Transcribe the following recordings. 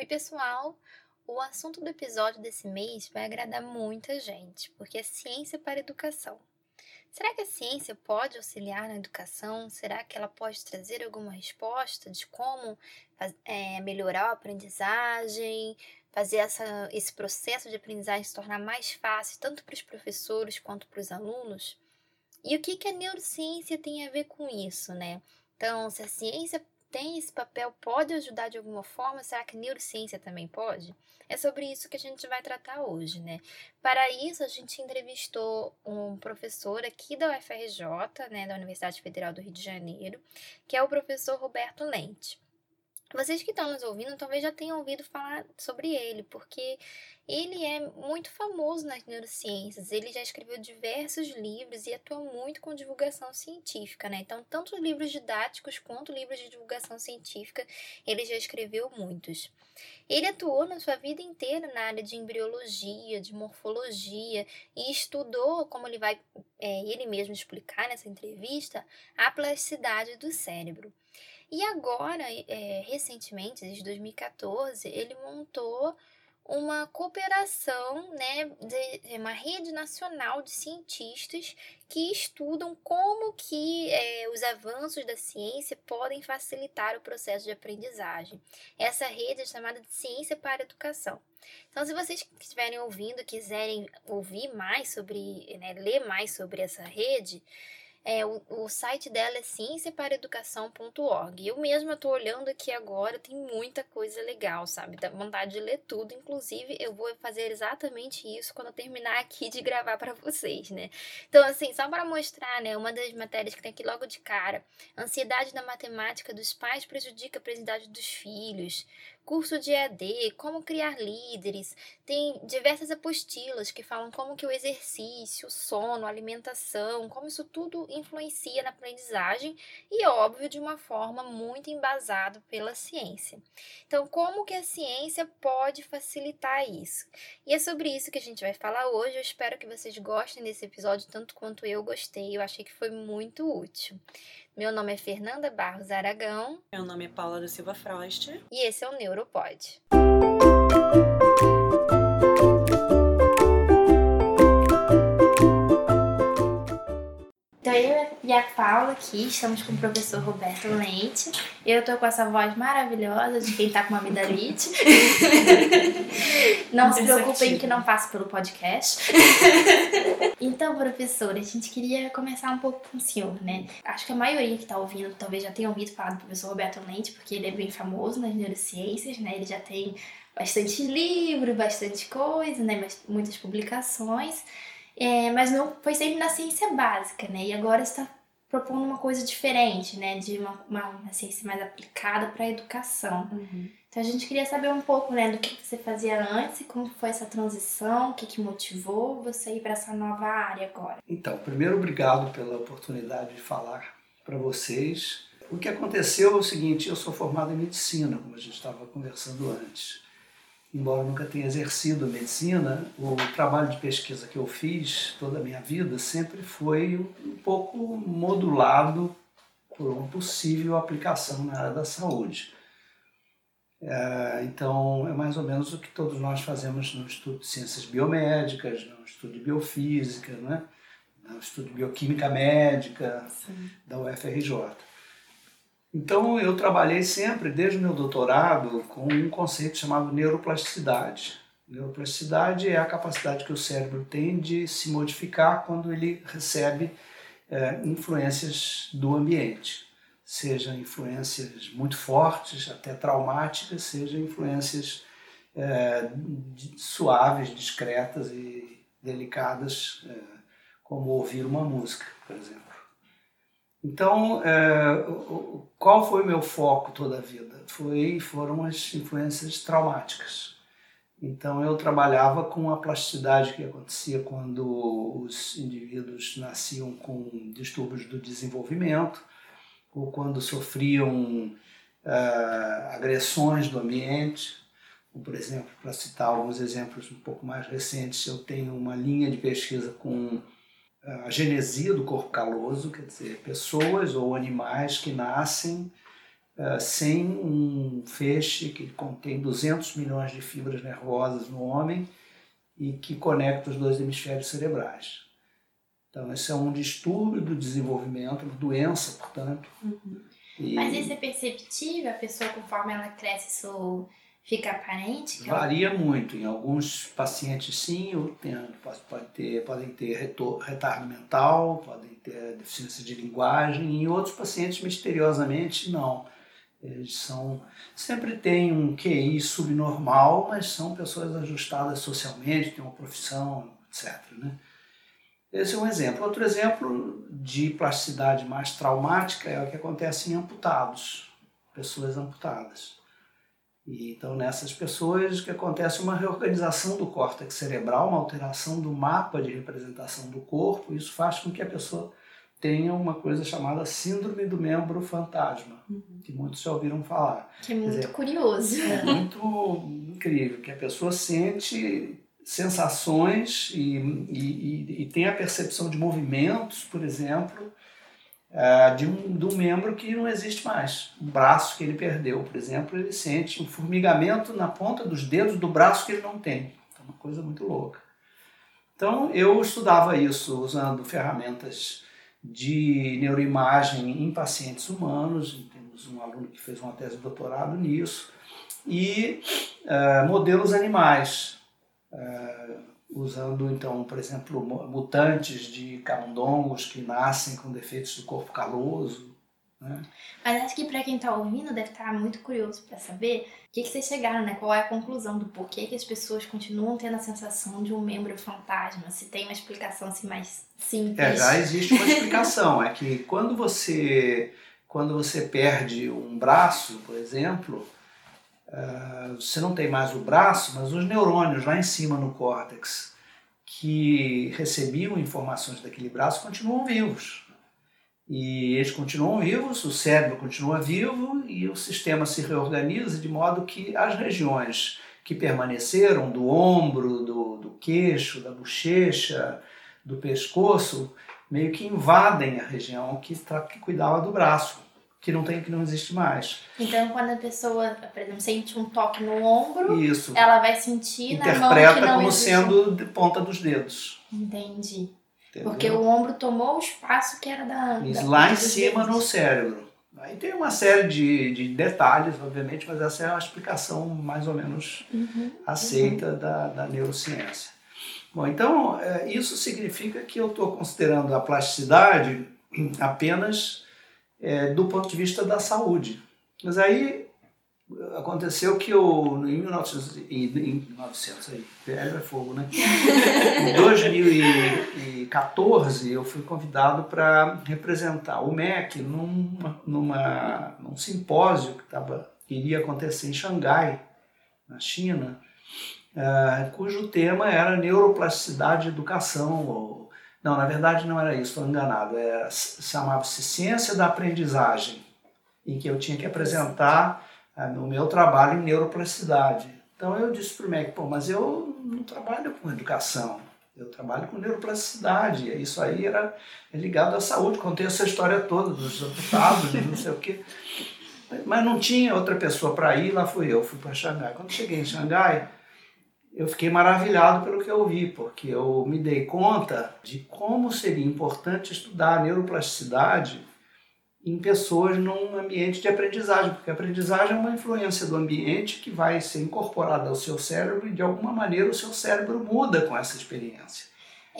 Oi, pessoal! O assunto do episódio desse mês vai agradar muita gente, porque é ciência para educação. Será que a ciência pode auxiliar na educação? Será que ela pode trazer alguma resposta de como é, melhorar a aprendizagem, fazer essa, esse processo de aprendizagem se tornar mais fácil, tanto para os professores quanto para os alunos? E o que, que a neurociência tem a ver com isso, né? Então, se a ciência tem esse papel, pode ajudar de alguma forma? Será que neurociência também pode? É sobre isso que a gente vai tratar hoje, né? Para isso, a gente entrevistou um professor aqui da UFRJ, né, da Universidade Federal do Rio de Janeiro, que é o professor Roberto Lente. Vocês que estão nos ouvindo talvez já tenham ouvido falar sobre ele, porque ele é muito famoso nas neurociências. Ele já escreveu diversos livros e atua muito com divulgação científica, né? Então, tanto livros didáticos quanto livros de divulgação científica, ele já escreveu muitos. Ele atuou na sua vida inteira na área de embriologia, de morfologia e estudou, como ele vai é, ele mesmo explicar nessa entrevista, a plasticidade do cérebro. E agora, é, recentemente, desde 2014, ele montou uma cooperação, né, de, uma rede nacional de cientistas que estudam como que é, os avanços da ciência podem facilitar o processo de aprendizagem. Essa rede é chamada de Ciência para Educação. Então, se vocês estiverem ouvindo, quiserem ouvir mais sobre, né, ler mais sobre essa rede, é, o, o site dela é cienciaparaeducação.org. Eu mesma estou olhando aqui agora, tem muita coisa legal, sabe? Dá vontade de ler tudo. Inclusive, eu vou fazer exatamente isso quando eu terminar aqui de gravar para vocês, né? Então, assim, só para mostrar, né? Uma das matérias que tem aqui logo de cara: ansiedade na matemática dos pais prejudica a aprendizagem dos filhos curso de EAD, como criar líderes, tem diversas apostilas que falam como que o exercício, o sono, a alimentação, como isso tudo influencia na aprendizagem e óbvio de uma forma muito embasada pela ciência. Então, como que a ciência pode facilitar isso? E é sobre isso que a gente vai falar hoje. Eu espero que vocês gostem desse episódio tanto quanto eu gostei. Eu achei que foi muito útil. Meu nome é Fernanda Barros Aragão. Meu nome é Paula da Silva Frost. E esse é o Neuropod. Então eu e a Paula aqui, estamos com o professor Roberto Lente. Eu tô com essa voz maravilhosa de quem tá com uma amidalite. não se preocupem que não passa pelo podcast. então, professor, a gente queria começar um pouco com o senhor, né? Acho que a maioria que tá ouvindo talvez já tenha ouvido falar do professor Roberto Lente, porque ele é bem famoso nas neurociências, né? Ele já tem bastante livro, bastante coisa, né? Muitas publicações. É, mas não foi sempre na ciência básica, né? E agora está propondo uma coisa diferente, né? De uma, uma, uma ciência mais aplicada para a educação. Uhum. Então a gente queria saber um pouco, né, do que você fazia antes, como foi essa transição, o que, que motivou você ir para essa nova área agora. Então, primeiro obrigado pela oportunidade de falar para vocês. O que aconteceu é o seguinte: eu sou formado em medicina, como a gente estava conversando antes embora nunca tenha exercido a medicina, o trabalho de pesquisa que eu fiz toda a minha vida sempre foi um pouco modulado por uma possível aplicação na área da saúde. É, então, é mais ou menos o que todos nós fazemos no estudo de ciências biomédicas, no estudo de biofísica, né? no estudo de bioquímica médica Sim. da UFRJ. Então eu trabalhei sempre, desde o meu doutorado, com um conceito chamado neuroplasticidade. Neuroplasticidade é a capacidade que o cérebro tem de se modificar quando ele recebe é, influências do ambiente, seja influências muito fortes, até traumáticas, seja influências é, suaves, discretas e delicadas, é, como ouvir uma música, por exemplo. Então, é, qual foi o meu foco toda a vida? Foi, foram as influências traumáticas. Então, eu trabalhava com a plasticidade que acontecia quando os indivíduos nasciam com distúrbios do desenvolvimento ou quando sofriam uh, agressões do ambiente. Por exemplo, para citar alguns exemplos um pouco mais recentes, eu tenho uma linha de pesquisa com a genesia do corpo caloso, quer dizer, pessoas ou animais que nascem uh, sem um feixe que contém 200 milhões de fibras nervosas no homem e que conecta os dois hemisférios cerebrais. Então, esse é um distúrbio do desenvolvimento, uma doença, portanto. Uhum. E... Mas isso é perceptível? A pessoa, conforme ela cresce, isso fica aparente? Varia muito. Em alguns pacientes, sim, pode, pode ter, podem ter retardo mental, podem ter deficiência de linguagem. Em outros pacientes, misteriosamente, não. Eles são sempre têm um QI subnormal, mas são pessoas ajustadas socialmente, têm uma profissão, etc. Né? Esse é um exemplo. Outro exemplo de plasticidade mais traumática é o que acontece em amputados, pessoas amputadas. E, então, nessas pessoas que acontece uma reorganização do córtex cerebral, uma alteração do mapa de representação do corpo, isso faz com que a pessoa tenha uma coisa chamada síndrome do membro fantasma, uhum. que muitos já ouviram falar. Que é muito dizer, curioso. É muito incrível, que a pessoa sente sensações e, e, e, tem a percepção de movimentos, por exemplo, é, de um, de um membro que não existe mais. Um braço que ele perdeu, por exemplo, ele sente um formigamento na ponta dos dedos do braço que ele não tem. É uma coisa muito louca. Então, eu estudava isso usando ferramentas de neuroimagem em pacientes humanos, temos um aluno que fez uma tese de doutorado nisso, e uh, modelos animais, uh, usando então, por exemplo, mutantes de camundongos que nascem com defeitos do corpo caloso. Né? Mas acho que para quem está ouvindo deve estar tá muito curioso para saber o que, que vocês chegaram, né? Qual é a conclusão do porquê que as pessoas continuam tendo a sensação de um membro fantasma? Se tem uma explicação assim mais simples. É, já existe uma explicação. é que quando você, quando você perde um braço, por exemplo, uh, você não tem mais o braço, mas os neurônios lá em cima no córtex que recebiam informações daquele braço continuam vivos. E eles continuam vivos, o cérebro continua vivo e o sistema se reorganiza de modo que as regiões que permaneceram do ombro, do, do queixo, da bochecha, do pescoço, meio que invadem a região que, que cuidava do braço, que não tem que não existe mais. Então, quando a pessoa, por exemplo, sente um toque no ombro, Isso. ela vai sentir Interpreta na mão que não como existe. sendo de ponta dos dedos. Entendi. Entendeu? Porque o ombro tomou o espaço que era da. Isso, da lá em cima no cérebro. Aí tem uma série de, de detalhes, obviamente, mas essa é uma explicação mais ou menos uhum, aceita uhum. Da, da neurociência. Bom, então é, isso significa que eu estou considerando a plasticidade apenas é, do ponto de vista da saúde. Mas aí aconteceu que eu, em 1900, em 1900 aí, velho é fogo, né? em 2014 eu fui convidado para representar o MEC numa, numa, num simpósio que, tava, que iria acontecer em Xangai, na China, uh, cujo tema era neuroplasticidade e educação. Ou, não, na verdade não era isso, estou enganado. É, Chamava-se Ciência da Aprendizagem, em que eu tinha que apresentar ah, no meu trabalho em neuroplasticidade. Então eu disse para o MEC, pô, mas eu não trabalho com educação, eu trabalho com neuroplasticidade. E isso aí era é ligado à saúde. Contei essa história toda dos deputados, não sei o quê. Mas não tinha outra pessoa para ir, lá fui eu, fui para Xangai. Quando cheguei em Xangai, eu fiquei maravilhado pelo que eu vi, porque eu me dei conta de como seria importante estudar a neuroplasticidade em pessoas num ambiente de aprendizagem, porque a aprendizagem é uma influência do ambiente que vai ser incorporada ao seu cérebro e de alguma maneira o seu cérebro muda com essa experiência.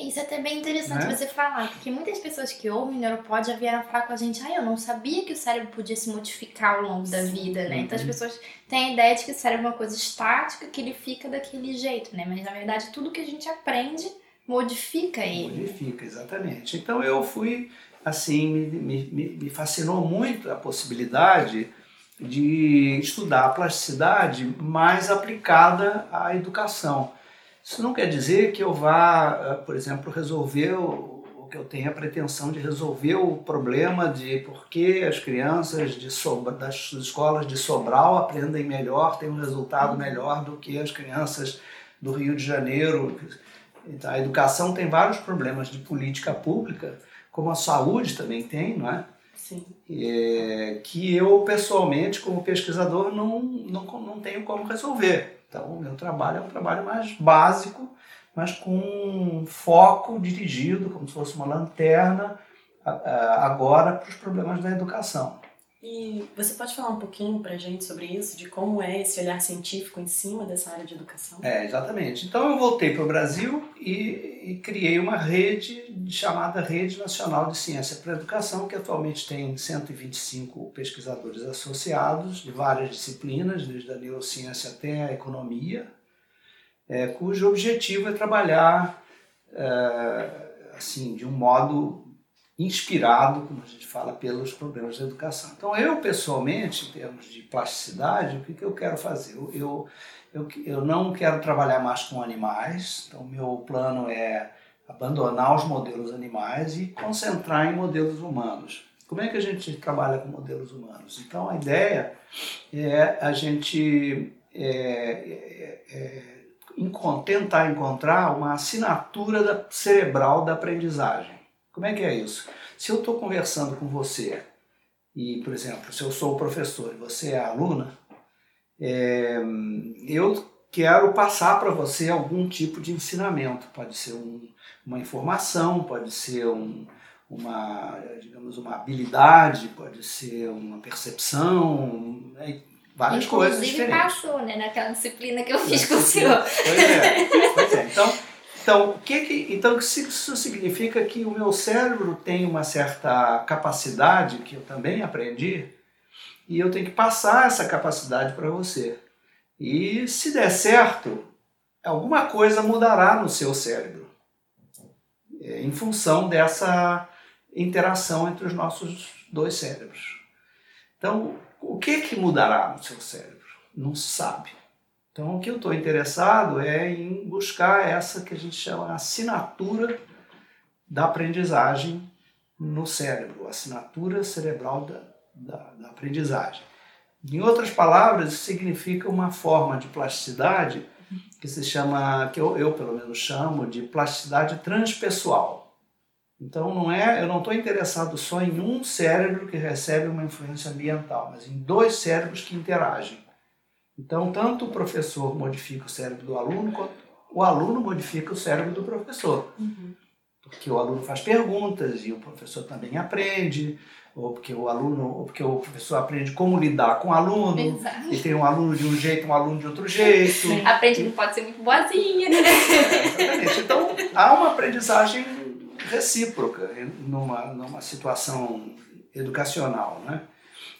Isso é até bem interessante né? você falar, porque muitas pessoas que ouvem Neuropod já vieram falar com a gente, ah, eu não sabia que o cérebro podia se modificar ao longo da vida, né? Então as uhum. pessoas têm a ideia de que o cérebro é uma coisa estática, que ele fica daquele jeito, né? Mas na verdade tudo que a gente aprende modifica ele. Modifica, exatamente. Então eu fui assim, me, me, me fascinou muito a possibilidade de estudar a plasticidade mais aplicada à educação. Isso não quer dizer que eu vá, eh, por exemplo, resolver o, o que eu tenho a pretensão de resolver o problema de por que as crianças de Sobra, das escolas de Sobral aprendem melhor, têm um resultado melhor do que as crianças do Rio de Janeiro. Então, a educação tem vários problemas de política pública como a saúde também tem, não é? Sim. É, que eu, pessoalmente, como pesquisador, não, não, não tenho como resolver. Então, o meu trabalho é um trabalho mais básico, mas com um foco dirigido, como se fosse uma lanterna, agora para os problemas da educação. E você pode falar um pouquinho para a gente sobre isso, de como é esse olhar científico em cima dessa área de educação? É, exatamente. Então eu voltei para o Brasil e, e, criei uma rede chamada Rede Nacional de Ciência para a Educação, que atualmente tem 125 pesquisadores associados de várias disciplinas, desde a neurociência até a economia, é, cujo objetivo é trabalhar é, assim de um modo inspirado, como a gente fala, pelos problemas da educação. Então, eu pessoalmente, em termos de plasticidade, o que, que eu quero fazer? Eu, eu, eu, não quero trabalhar mais com animais, então, meu plano é abandonar os modelos animais e concentrar em modelos humanos. Como é que a gente trabalha com modelos humanos? Então, a ideia é a gente é, é, é, tentar encontrar uma assinatura cerebral da aprendizagem. Como é que é isso? Se eu estou conversando com você e, por exemplo, se eu sou o professor e você é a aluna, é, eu quero passar para você algum tipo de ensinamento. Pode ser um, uma informação, pode ser um, uma, digamos, uma habilidade, pode ser uma percepção, né? várias Inclusive, coisas diferentes. passou, né, naquela disciplina que eu fiz com o senhor. Pois é, pois é. Então, então, o que que, então isso significa que o meu cérebro tem uma certa capacidade que eu também aprendi e eu tenho que passar essa capacidade para você. E se der certo, alguma coisa mudará no seu cérebro é, em função dessa interação entre os nossos dois cérebros. Então, o que que mudará no seu cérebro? Não se sabe. Então, o que eu estou interessado é em buscar essa que a gente chama assinatura da aprendizagem no cérebro, assinatura cerebral da, da, da aprendizagem. Em outras palavras, isso significa uma forma de plasticidade que se chama, que eu, eu pelo menos chamo de plasticidade transpessoal. Então não é, eu não estou interessado só em um cérebro que recebe uma influência ambiental, mas em dois cérebros que interagem. Então, tanto o professor modifica o cérebro do aluno, quanto o aluno modifica o cérebro do professor. Uhum. Porque o aluno faz perguntas e o professor também aprende, ou porque o aluno, ou porque o professor aprende como lidar com o aluno, Exato. e tem um aluno de um jeito, um aluno de outro jeito. Aprende que não pode ser muito boazinha, né? exatamente. Então, há uma aprendizagem recíproca numa, numa situação educacional, né?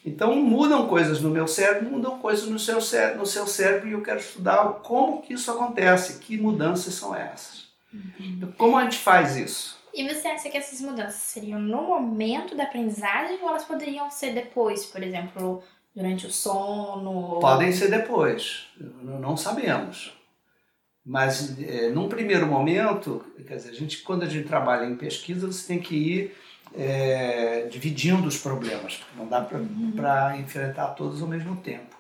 Então mudam coisas no meu cérebro, mudam coisas no seu cérebro, no seu cérebro e eu quero estudar como que isso acontece, que mudanças são essas. Uhum. Como a gente faz isso? E você acha que essas mudanças seriam no momento da aprendizagem ou elas poderiam ser depois, por exemplo, durante o sono? Podem ser depois, não sabemos. Mas é, num primeiro momento, quer dizer, a gente, quando a gente trabalha em pesquisa, você tem que ir é, dividindo os problemas, porque não dá para uhum. enfrentar todos ao mesmo tempo.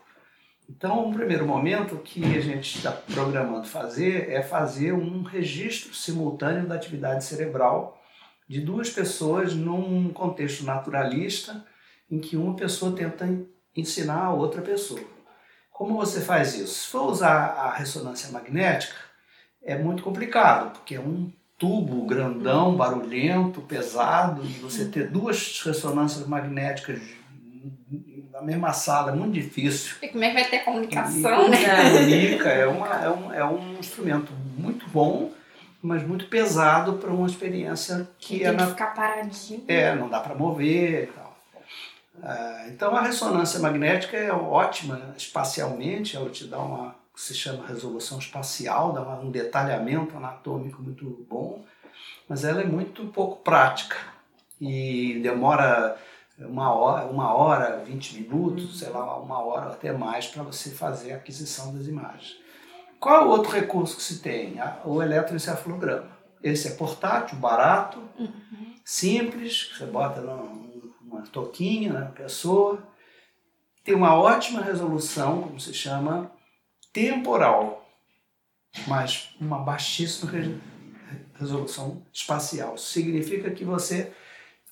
Então, um primeiro momento que a gente está programando fazer é fazer um registro simultâneo da atividade cerebral de duas pessoas num contexto naturalista em que uma pessoa tenta ensinar a outra pessoa. Como você faz isso? Se for usar a ressonância magnética, é muito complicado, porque é um tubo grandão, barulhento, pesado, e você ter duas ressonâncias magnéticas na mesma sala é muito difícil. E como é que vai ter comunicação, e, né? Comunica, é, uma, é, um, é um instrumento muito bom, mas muito pesado para uma experiência que tem é. Tem que na... ficar paradinho. É, não dá para mover e tal. Ah, então a ressonância magnética é ótima espacialmente, ela te dá uma que se chama resolução espacial, dá um detalhamento anatômico muito bom, mas ela é muito pouco prática e demora uma hora, uma hora 20 minutos, sei lá, uma hora ou até mais para você fazer a aquisição das imagens. Qual é o outro recurso que se tem? O eletroencefalograma. Esse é portátil, barato, uhum. simples, você bota numa toquinha na pessoa, tem uma ótima resolução, como se chama, temporal, mas uma baixíssima resolução espacial. Significa que você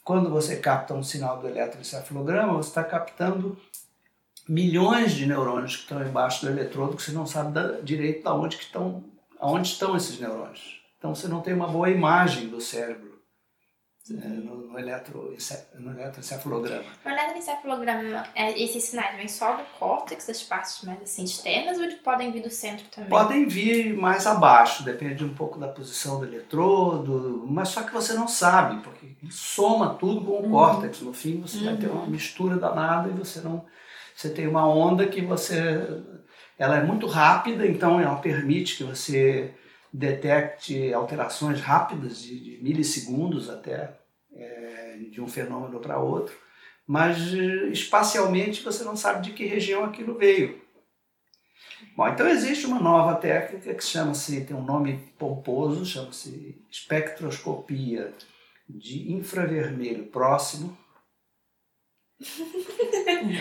quando você capta um sinal do eletroencefalograma, você está captando milhões de neurônios que estão embaixo do eletrodo que você não sabe da, direito de onde, que estão, aonde estão esses neurônios. Então você não tem uma boa imagem do cérebro no, no, eletro, no eletroencefalograma. No eletroencefalograma, é, esses sinais vêm só do córtex, das partes mais assim, externas, ou eles podem vir do centro também? Podem vir mais abaixo, depende um pouco da posição do eletrodo, mas só que você não sabe, porque soma tudo com o uhum. córtex. No fim, você uhum. vai ter uma uhum. mistura danada e você não. Você tem uma onda que você. Ela é muito rápida, então ela permite que você detecte alterações rápidas de, de milissegundos até é, de um fenômeno para outro, mas espacialmente você não sabe de que região aquilo veio. Bom, então existe uma nova técnica que chama-se, tem um nome pomposo, chama-se espectroscopia de infravermelho próximo,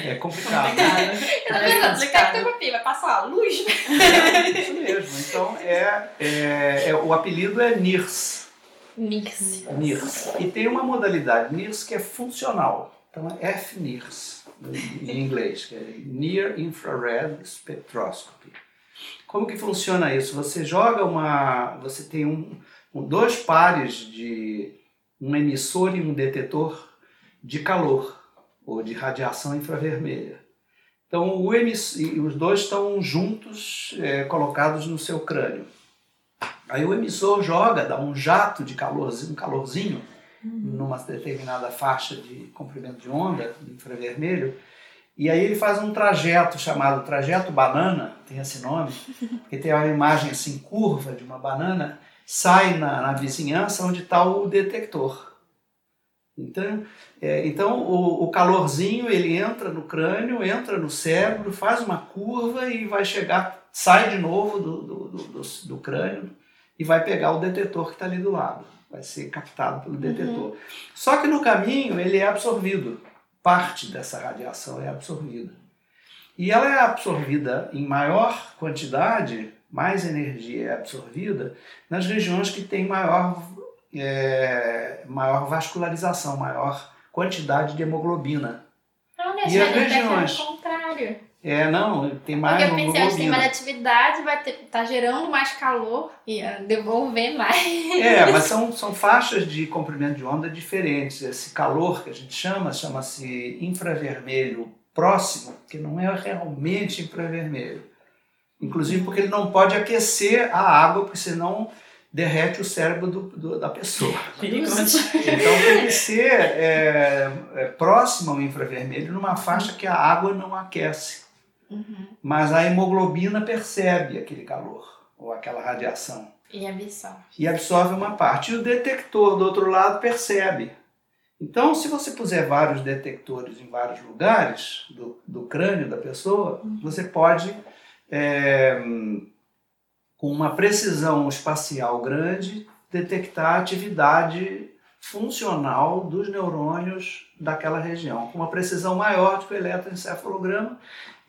é complicado. Né? É vai passar a luz. É, isso mesmo. Então, é, é, é, o apelido é NIRS. NIRS. NIRS. E tem uma modalidade NIRS que é funcional. Então, é FNIRS em inglês, que é Near Infrared Spectroscopy. Como que funciona isso? Você joga uma... Você tem um, dois pares de um emissor e um detetor de calor ou de radiação infravermelha. Então, o os dois estão juntos, é, colocados no seu crânio. Aí o emissor joga, dá um jato de calorzinho, um calorzinho uhum. numa determinada faixa de comprimento de onda, infravermelho, e aí ele faz um trajeto chamado trajeto banana, tem esse nome, porque tem uma imagem assim curva de uma banana, sai na, na vizinhança onde está o detector. Então, é, então o, o, calorzinho ele entra no crânio, entra no cérebro, faz uma curva e vai chegar, sai de novo do, do, do, do crânio e vai pegar o detetor que está ali do lado. Vai ser captado pelo detetor. Uhum. Só que no caminho ele é absorvido. Parte dessa radiação é absorvida. E ela é absorvida em maior quantidade, mais energia é absorvida nas regiões que têm maior é, maior vascularização, maior quantidade de hemoglobina. Olha, e as regiões. contrário. É, não, tem mais Porque eu pensei, tem mais atividade, vai estar tá gerando mais calor e devolver mais. É, mas são, são faixas de comprimento de onda diferentes. Esse calor que a gente chama, chama-se infravermelho próximo, que não é realmente infravermelho. Inclusive porque ele não pode aquecer a água, porque senão derrete o cérebro do, do, da pessoa. Perigoso. Então tem que ser é, é, próximo ao infravermelho, numa faixa que a água não aquece. Uhum. Mas a hemoglobina percebe aquele calor ou aquela radiação. E absorve. E absorve uma parte. E o detector do outro lado percebe. Então, se você puser vários detectores em vários lugares do, do crânio da pessoa, uhum. você pode é, com uma precisão espacial grande, detectar a atividade funcional dos neurônios daquela região, com uma precisão maior do que o eletroencefalograma,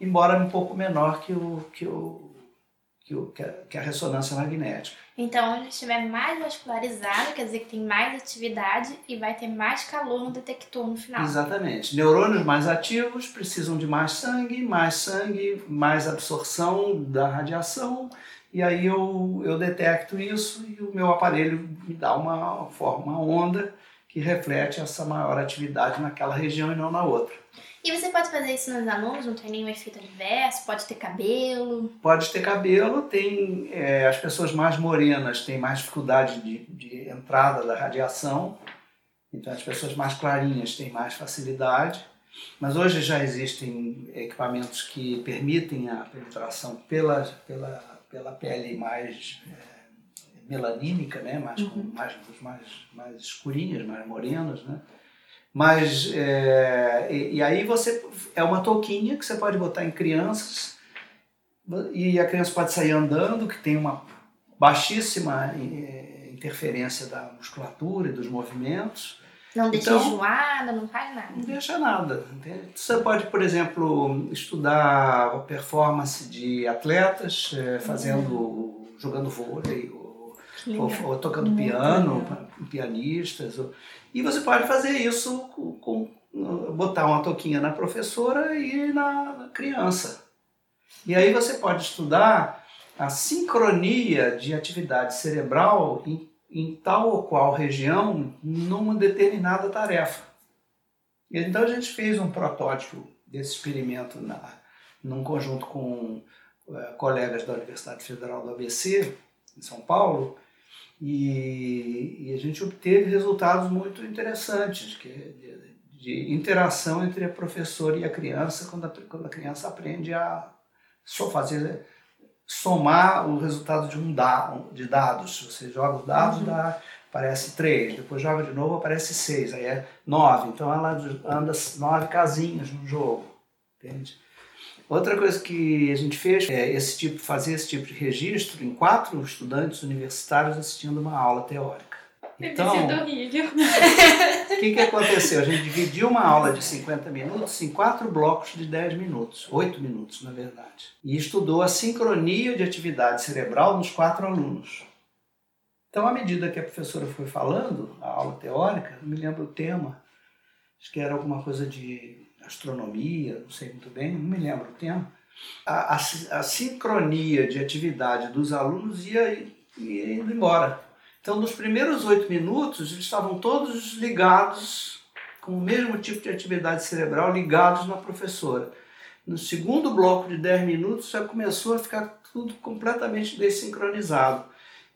embora um pouco menor que o, que o que, o, que, a, ressonância magnética. Então, onde estiver mais vascularizado, quer dizer que tem mais atividade e vai ter mais calor no detector no final. Exatamente. Neurônios mais ativos precisam de mais sangue, mais sangue, mais absorção da radiação e aí eu, eu detecto isso e o meu aparelho me dá uma forma, uma onda que reflete essa maior atividade naquela região e não na outra. E você pode fazer isso nos alunos? Não tem nenhum efeito adverso? Pode ter cabelo? Pode ter cabelo. Tem é, as pessoas mais morenas têm mais dificuldade de, de entrada da radiação. Então as pessoas mais clarinhas têm mais facilidade. Mas hoje já existem equipamentos que permitem a penetração pela, pela pela pele mais é, melanímica, né? mais, uhum. mais, mais, mais escurinhas, mais morenas, né? Mas, é, e, e, aí você, é uma touquinha que você pode botar em crianças e a criança pode sair andando, que tem uma baixíssima é, interferência da musculatura e dos movimentos. Não deixa então, enjoada, não faz nada. Não deixa nada. Você pode, por exemplo, estudar a performance de atletas é, fazendo, uhum. jogando vôlei, ou ou, tocando Muito piano, legal. pianistas. Ou, e você pode fazer isso com, com, botar uma toquinha na professora e na, criança. E aí você pode estudar a sincronia de atividade cerebral em, em tal ou qual região numa determinada tarefa. Então a gente fez um protótipo desse experimento na, num conjunto com uh, colegas da Universidade Federal do ABC, em São Paulo, e, e a gente obteve resultados muito interessantes que, de, de, interação entre a professora e a criança quando a, quando a criança aprende a só fazer somar o resultado de um da, de dados. Você joga os dados, uhum. dá, aparece 3, depois joga de novo, aparece 6, aí é 9. Então ela anda nove casinhas no jogo, entende? Outra coisa que a gente fez é esse tipo, fazer esse tipo de registro em quatro estudantes universitários assistindo uma aula teórica. Então, horrível. O que, que aconteceu? A gente dividiu uma aula de 50 minutos em quatro blocos de 10 minutos, 8 minutos na verdade. E estudou a sincronia de atividade cerebral nos quatro alunos. Então, à medida que a professora foi falando, a aula teórica, não me lembro o tema, acho que era alguma coisa de astronomia, não sei muito bem, não me lembro o tema, a, a, a sincronia de atividade dos alunos ia, ia indo embora. Então, nos primeiros oito minutos, eles estavam todos ligados, com o mesmo tipo de atividade cerebral, ligados na professora. No segundo bloco de dez minutos, já começou a ficar tudo completamente desincronizado.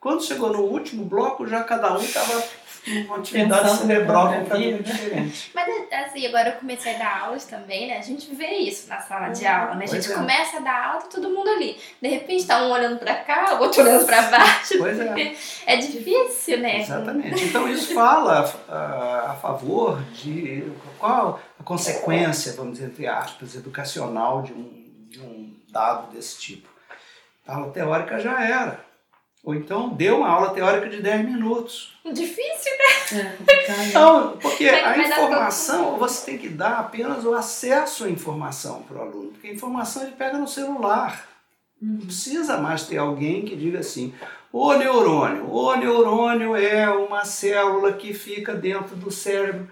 Quando chegou no último bloco, já cada um estava uma atividade Pensando cerebral completamente diferente. Mas assim, agora eu comecei a dar aulas também, né? A gente vê isso na sala de uhum. aula, né? A gente é. começa a dar aula e todo mundo ali. De repente tá um olhando para cá, o outro olhando para baixo. Pois é. É difícil, né? Exatamente. Então isso fala a, a favor de qual a consequência, vamos dizer, entre aspas, educacional de um, de um dado desse tipo. A aula teórica já era ou então deu uma aula teórica de 10 minutos. Difícil, né? É, Não, porque a informação, você tem que dar apenas o acesso à informação para o aluno. Porque a informação ele pega no celular. Não uhum. precisa mais ter alguém que diga assim: o neurônio. O neurônio é uma célula que fica dentro do cérebro.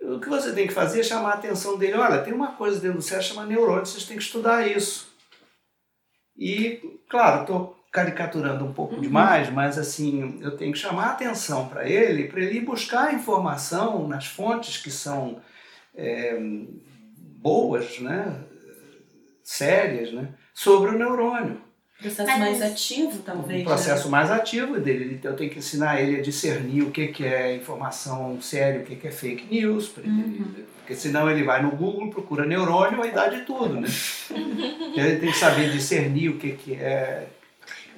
O que você tem que fazer é chamar a atenção dele. Olha, tem uma coisa dentro do cérebro chamada neurônio, vocês têm que estudar isso. E, claro, estou caricaturando um pouco uhum. demais, mas assim, eu tenho que chamar a atenção para ele, para ele ir buscar informação nas fontes que são é, boas, né, sérias, né, sobre o neurônio. Processo mas, mais ativo, talvez. Um processo né? mais ativo dele. Então, eu tenho que ensinar ele a discernir o que, que é informação séria, o que, que é fake news, uhum. porque senão ele vai no Google, procura neurônio e dá de tudo, né? ele tem que saber discernir o que, que é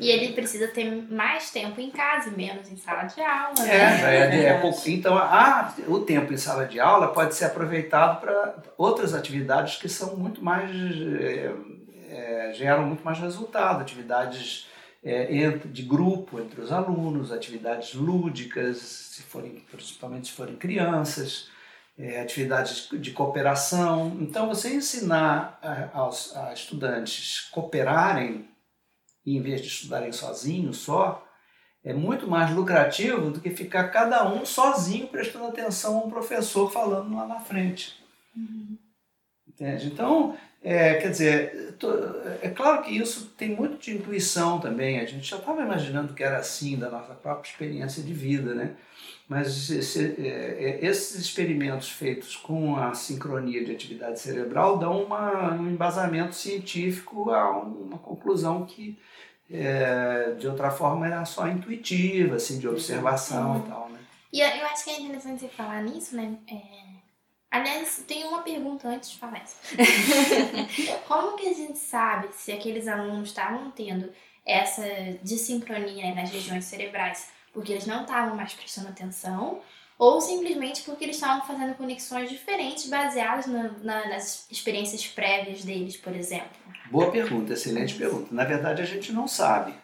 e ele precisa ter mais tempo em casa e menos em sala de aula. É, né? é, é, é pouco. Então, a, o tempo em sala de aula pode ser aproveitado para outras atividades que são muito mais. É, é, geram muito mais resultado, atividades é, de grupo entre os alunos, atividades lúdicas, se forem, principalmente se forem crianças, é, atividades de cooperação. Então, você ensinar a, aos a estudantes cooperarem em vez de estudarem sozinhos só, é muito mais lucrativo do que ficar cada um sozinho prestando atenção a um professor falando lá na frente. Uhum. Entende? Então, é, quer dizer, é claro que isso tem muito de intuição também. A gente já estava imaginando que era assim da nossa própria experiência de vida, né? Mas esse, é, esses experimentos feitos com a sincronia de atividade cerebral dão uma, um embasamento científico a uma conclusão que é, de outra forma era só intuitiva, assim, de observação e tal, né? E eu acho que é interessante você falar nisso, né? Aliás, tem uma pergunta antes de falar isso. Como que a gente sabe se aqueles alunos estavam tendo essa desincronia nas regiões cerebrais porque eles não estavam mais prestando atenção ou simplesmente porque eles estavam fazendo conexões diferentes baseadas na, na, nas experiências prévias deles, por exemplo? Boa pergunta, excelente pergunta. Na verdade, a gente não sabe.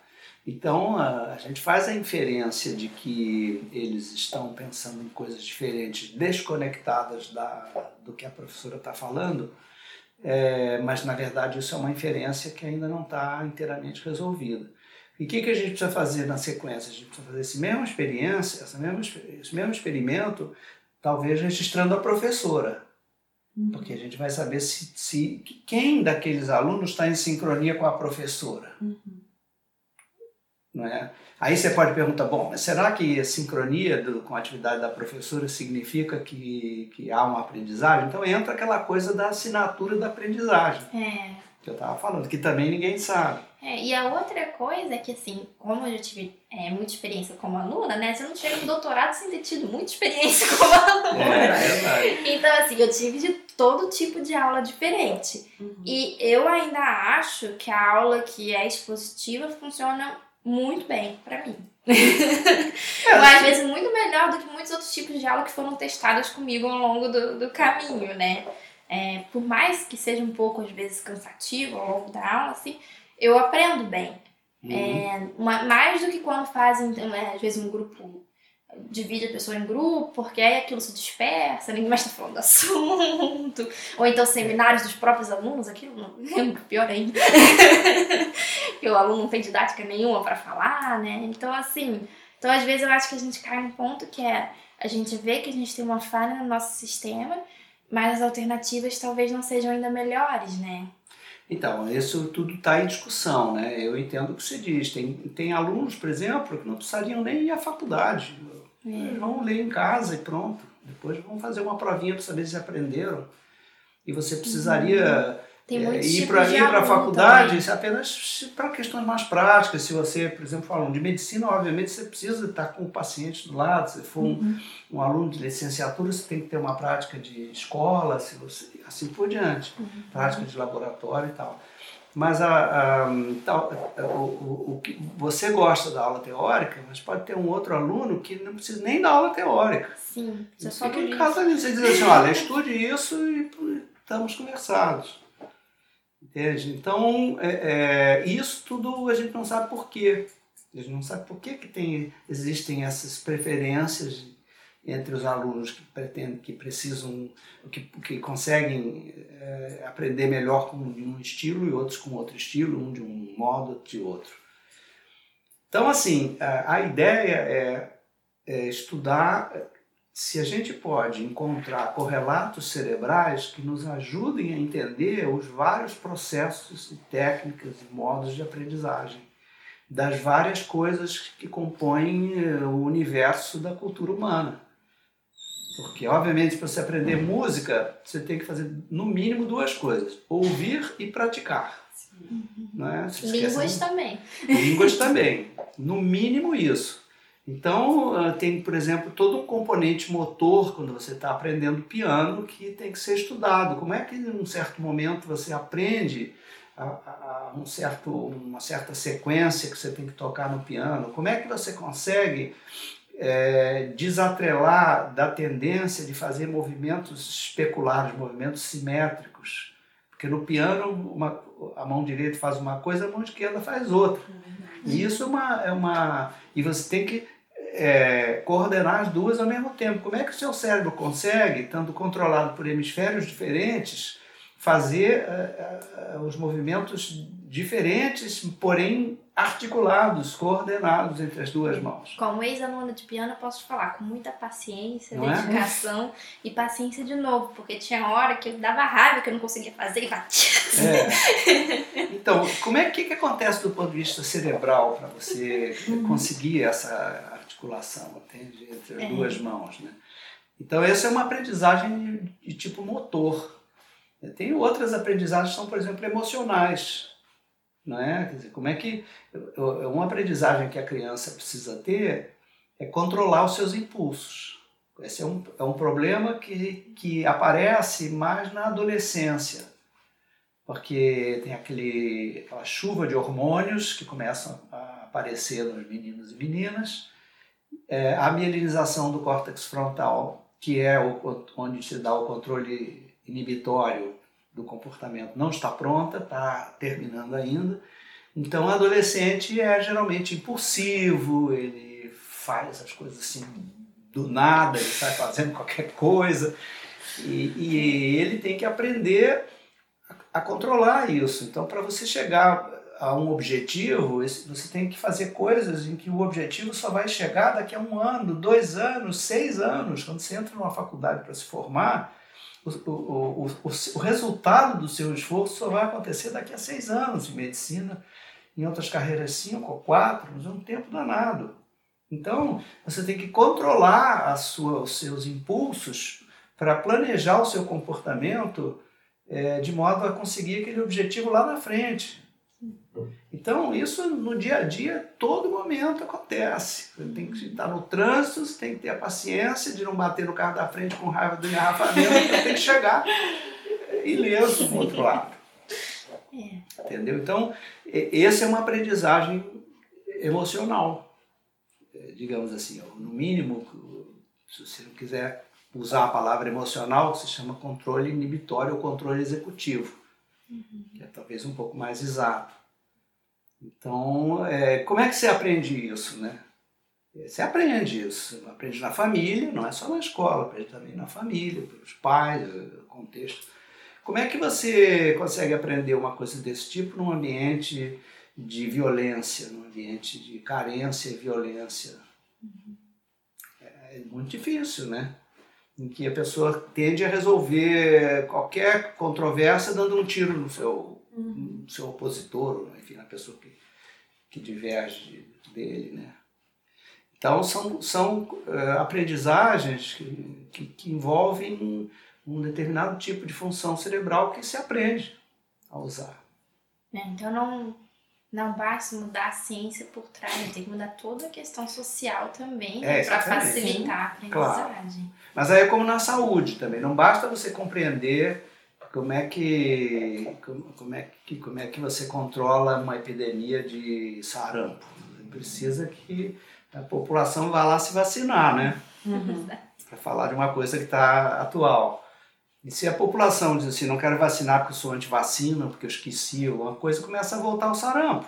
Então, a, gente faz a inferência de que eles estão pensando em coisas diferentes, desconectadas da, do que a professora está falando, é, mas na verdade isso é uma inferência que ainda não está inteiramente resolvida. E o que, que a gente precisa fazer na sequência? A gente precisa fazer esse mesmo experiência, essa mesma, esse mesmo experimento, talvez registrando a professora. Uhum. Porque a gente vai saber se, se quem daqueles alunos está em sincronia com a professora. Uhum. Não é? Aí você pode perguntar, bom, mas será que a sincronia do, com a atividade da professora significa que, que há uma aprendizagem? Então entra aquela coisa da assinatura da aprendizagem. É. Que eu estava falando, que também ninguém sabe. É, e a outra coisa é que, assim, como eu já tive é, muita experiência como aluna, né? Você não chega no doutorado sem ter tido muita experiência como aluna. É, é. Então, assim, eu tive de todo tipo de aula diferente. Uhum. E eu ainda acho que a aula que é expositiva funciona muito bem para mim. Mas, às vezes muito melhor do que muitos outros tipos de aula que foram testadas comigo ao longo do, do caminho, né? É, por mais que seja um pouco, às vezes, cansativo ao longo da aula, assim, eu aprendo bem. Uhum. É, uma, mais do que quando fazem, é, às vezes, um grupo divide a pessoa em grupo, porque aí aquilo se dispersa, ninguém mais está falando do assunto. Ou então seminários dos próprios alunos, aquilo não, é pior ainda. Porque o aluno não tem didática nenhuma para falar, né? Então, assim, então às vezes eu acho que a gente cai num ponto que é a gente vê que a gente tem uma falha no nosso sistema, mas as alternativas talvez não sejam ainda melhores, né? Então, isso tudo está em discussão, né? Eu entendo o que você diz. Tem, tem alunos, por exemplo, que não precisariam nem ir à faculdade. É. Eles vão ler em casa e pronto. Depois vão fazer uma provinha para saber se aprenderam. E você precisaria uhum. Tem é, ir para ir para a faculdade também. apenas para questões mais práticas. Se você, por exemplo, falando de medicina, obviamente você precisa estar com o paciente do lado. Se for uhum. um, um, aluno de licenciatura, você tem que ter uma prática de escola, se você, assim por diante, uhum. prática de laboratório e tal. Mas a, a, a, o, o, que você gosta da aula teórica, mas pode ter um outro aluno que não precisa nem da aula teórica. Sim, você fica em casa você diz assim, olha, estude isso e estamos conversados. Entende? Então, é, é, isso tudo a gente não sabe por quê. A gente não sabe por que, que tem, existem essas preferências entre os alunos que pretendem, que precisam, que, que conseguem é, aprender melhor com um estilo e outros com outro estilo, um de um modo, outro de outro. Então, assim, a, a ideia é, é estudar se a gente pode encontrar correlatos cerebrais que nos ajudem a entender os vários processos e técnicas e modos de aprendizagem das várias coisas que compõem eh, o universo da cultura humana. Porque, obviamente, para você aprender música, você tem que fazer no mínimo duas coisas: ouvir e praticar. Né? Línguas também. Línguas também. No mínimo isso. Então, ah, tem, por exemplo, todo um componente motor quando você está aprendendo piano que tem que ser estudado. Como é que, em um certo momento, você aprende a, a, um certo, uma certa sequência que você tem que tocar no piano? Como é que você consegue é, desatrelar da tendência de fazer movimentos especulares, movimentos simétricos? Porque no piano, uma, a mão direita faz uma coisa, a mão esquerda faz outra. E isso é uma, é uma. E você tem que é, coordenar as duas ao mesmo tempo. Como é que o seu cérebro consegue, estando controlado por hemisférios diferentes, fazer uh, uh, os movimentos diferentes, porém articulados, coordenados entre as duas mãos. Como ex-aluna de piano, eu posso falar com muita paciência, não dedicação é? e paciência de novo, porque tinha hora que eu dava raiva que eu não conseguia fazer e batia. É. Então, como é que, que acontece do ponto de vista cerebral para você uhum. conseguir essa articulação, entende? Entre as é. duas mãos, né? Então, essa é uma aprendizagem de, de tipo motor. Tem outras aprendizagens que são, por exemplo, emocionais. Não é? Quer dizer, como é que. Uma aprendizagem que a criança precisa ter é controlar os seus impulsos. Esse é um, é um problema que, que aparece mais na adolescência, porque tem aquele, aquela chuva de hormônios que começam a aparecer nos meninos e meninas, é, a mielinização do córtex frontal, que é o, onde se dá o controle inibitório do comportamento, não está pronta, está terminando ainda. Então, o adolescente é geralmente impulsivo, ele faz as coisas assim do nada, ele sai fazendo qualquer coisa, e, e ele tem que aprender a, a controlar isso. Então, para você chegar a um objetivo, você tem que fazer coisas em que o objetivo só vai chegar daqui a um ano, dois anos, seis anos. Quando você entra numa faculdade para se formar, o, o, o, o, resultado do seu esforço só vai acontecer daqui a seis anos. Em medicina, em outras carreiras, cinco ou quatro, mas é um tempo danado. Então, você tem que controlar a sua, os seus impulsos para planejar o seu comportamento é, de modo a conseguir aquele objetivo lá na frente. Então, isso no dia a dia, todo momento acontece. Você tem que estar no trânsito, você tem que ter a paciência de não bater no carro da frente com raiva do engarrafamento, você tem que chegar ileso do outro lado. É. Entendeu? Então, essa é uma aprendizagem emocional, é, digamos assim. No mínimo, se você não quiser usar a palavra emocional, que se chama controle inibitório ou controle executivo, uhum. que é talvez um pouco mais exato. Então, é, como é que você aprende isso, né? Você aprende isso, aprende na família, não é só na escola, aprende também na família, pelos pais, contexto. Como é que você consegue aprender uma coisa desse tipo num ambiente de violência, num ambiente de carência e violência? Uhum. É muito difícil, né? Em que a pessoa tende a resolver qualquer controvérsia dando um tiro no seu, uhum. no seu opositor, enfim, na pessoa que que diverge dele, né? Então são, são uh, aprendizagens que, que, que envolvem um, um, determinado tipo de função cerebral que se aprende a usar. É, então não, não basta mudar a ciência por trás, tem que mudar toda a questão social também é, para facilitar a aprendizagem. Claro. Mas aí é como na saúde também, não basta você compreender como é que como é que como é que você controla uma epidemia de sarampo? Precisa que a população vá lá se vacinar, né? Uhum. Para falar de uma coisa que está atual. E se a população diz assim, não quero vacinar porque eu sou anti-vacina, porque eu esqueci alguma coisa, começa a voltar o sarampo.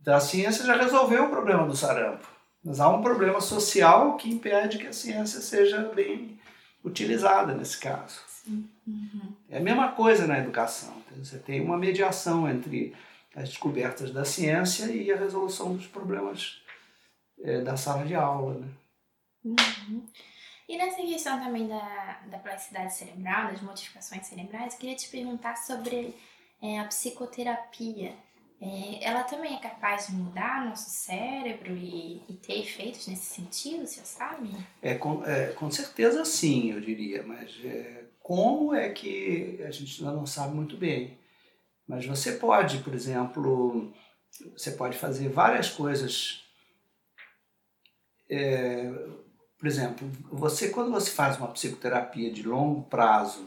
Então a ciência já resolveu o problema do sarampo. Mas há um problema social que impede que a ciência seja bem utilizada nesse caso. Uhum. É a mesma coisa na educação. Você tem uma mediação entre as descobertas da ciência e a resolução dos problemas é, da sala de aula. Né? Uhum. E nessa questão também da, da plasticidade cerebral, das modificações cerebrais, eu queria te perguntar sobre é, a psicoterapia. É, ela também é capaz de mudar nosso cérebro e, e, ter efeitos nesse sentido, você sabe? É com, é, com certeza sim, eu diria, mas é, como é que a gente ainda não sabe muito bem. Mas você pode, por exemplo, você pode fazer várias coisas. É, por exemplo, você quando você faz uma psicoterapia de longo prazo,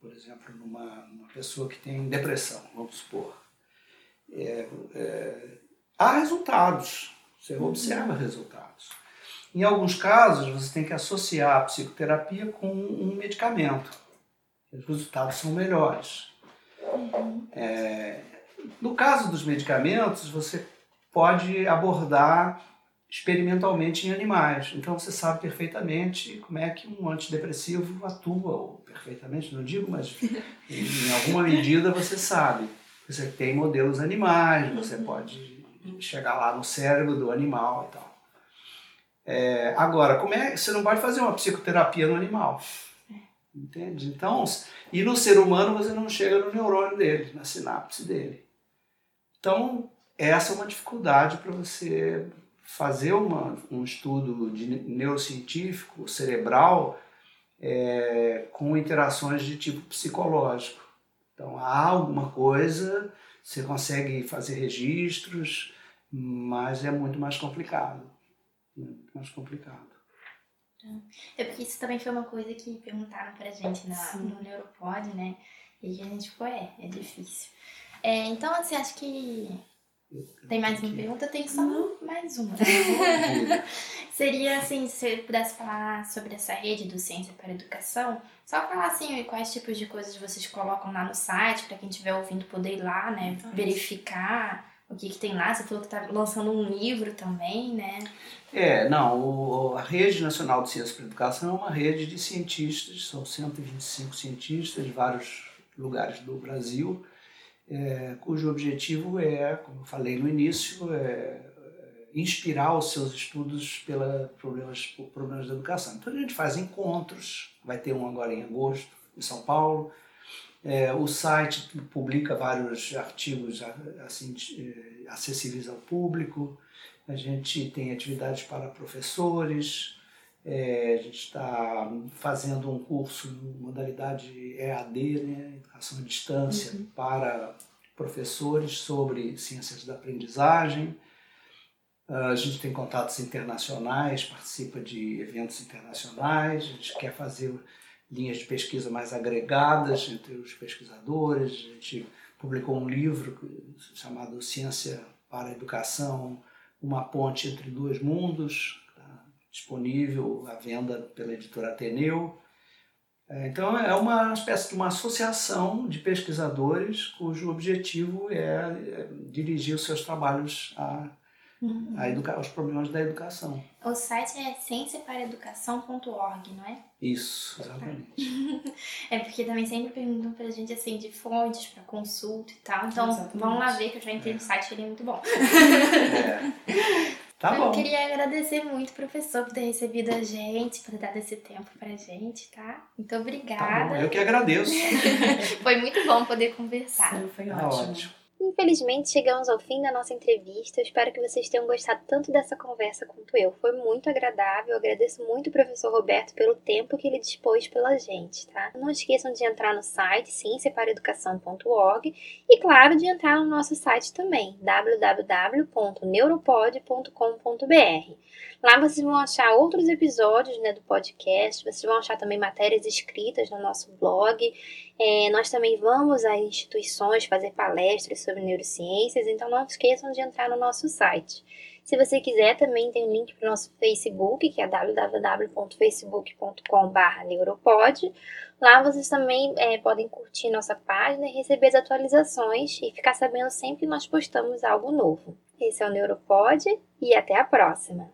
por exemplo, numa, numa pessoa que tem depressão, vamos supor, é, é, há resultados. Você observa resultados. Em alguns casos, você tem que associar a psicoterapia com um medicamento. Os resultados são melhores. Uhum. É, no caso dos medicamentos, você pode abordar experimentalmente em animais. Então você sabe perfeitamente como é que um antidepressivo atua, ou perfeitamente, não digo, mas em alguma medida você sabe. Você tem modelos animais, você uhum. pode chegar lá no cérebro do animal e tal. É, agora, como é você não pode fazer uma psicoterapia no animal? Entende? Então, e no ser humano você não chega no neurônio dele, na sinapse dele. Então, essa é uma dificuldade para você fazer uma, um estudo de neurocientífico, cerebral, é, com interações de tipo psicológico. Então, há alguma coisa, você consegue fazer registros, mas é muito mais complicado. Muito mais complicado. É porque isso também foi uma coisa que perguntaram pra gente na, no Neuropod, né? E a gente ficou, é, é difícil. É, então, assim, acho que. Tem mais uma pergunta? Tem só mais uma. Seria assim, se você pudesse falar sobre essa rede do Ciência para a Educação, só falar assim, quais tipos de coisas vocês colocam lá no site, para quem estiver ouvindo poder ir lá, né? Verificar o que, que tem lá. Você falou que está lançando um livro também, né? É, não, o, a Rede Nacional de Ciência para a Educação é uma rede de cientistas, são 125 cientistas de vários lugares do Brasil, é, cujo objetivo é, como eu falei no início, é inspirar os seus estudos pela problemas, por problemas da educação. Então a gente faz encontros, vai ter um agora em agosto, em São Paulo. É, o site publica vários artigos assim, é, acessíveis ao público. A gente tem atividades para professores. É, a gente está fazendo um curso em modalidade EAD, né, Educação à Distância, uhum. para professores sobre ciências da aprendizagem. A gente tem contatos internacionais, participa de eventos internacionais, a gente quer fazer linhas de pesquisa mais agregadas entre os pesquisadores. A gente publicou um livro chamado Ciência para a Educação, uma ponte entre dois mundos, tá disponível à venda pela editora Ateneu. É, então é uma espécie de uma associação de pesquisadores cujo objetivo é, é dirigir os seus trabalhos a uhum. a educa os problemas da educação. O site é cienciaparaeducação.org, não é? Isso, exatamente. é porque também sempre perguntam pra gente assim de fontes para consulta e tal. Então exatamente. vamos lá ver que eu já entrei é. no site, ele é muito bom. é. Tá eu bom. queria agradecer muito, professor, por ter recebido a gente, por ter dado esse tempo pra gente, tá? Muito obrigada. Tá bom, eu que agradeço. foi muito bom poder conversar. Sim, foi tá ótimo. Infelizmente, chegamos ao fim da nossa entrevista. Eu espero que vocês tenham gostado tanto dessa conversa quanto eu. Foi muito agradável. Eu agradeço muito o professor Roberto pelo tempo que ele dispôs pela gente, tá? Não esqueçam de entrar no site cienciaparaeducação.org e, claro, de entrar no nosso site também, www.neuropod.com.br. Lá vocês vão achar outros episódios né, do podcast, vocês vão achar também matérias escritas no nosso blog. É, nós também vamos a instituições fazer palestras sobre neurociências, então não esqueçam de entrar no nosso site. Se você quiser, também tem um link para o nosso Facebook, que é www.facebook.com.br neuropod. Lá vocês também é, podem curtir nossa página e receber as atualizações e ficar sabendo sempre que nós postamos algo novo. Esse é o Neuropod e até a próxima!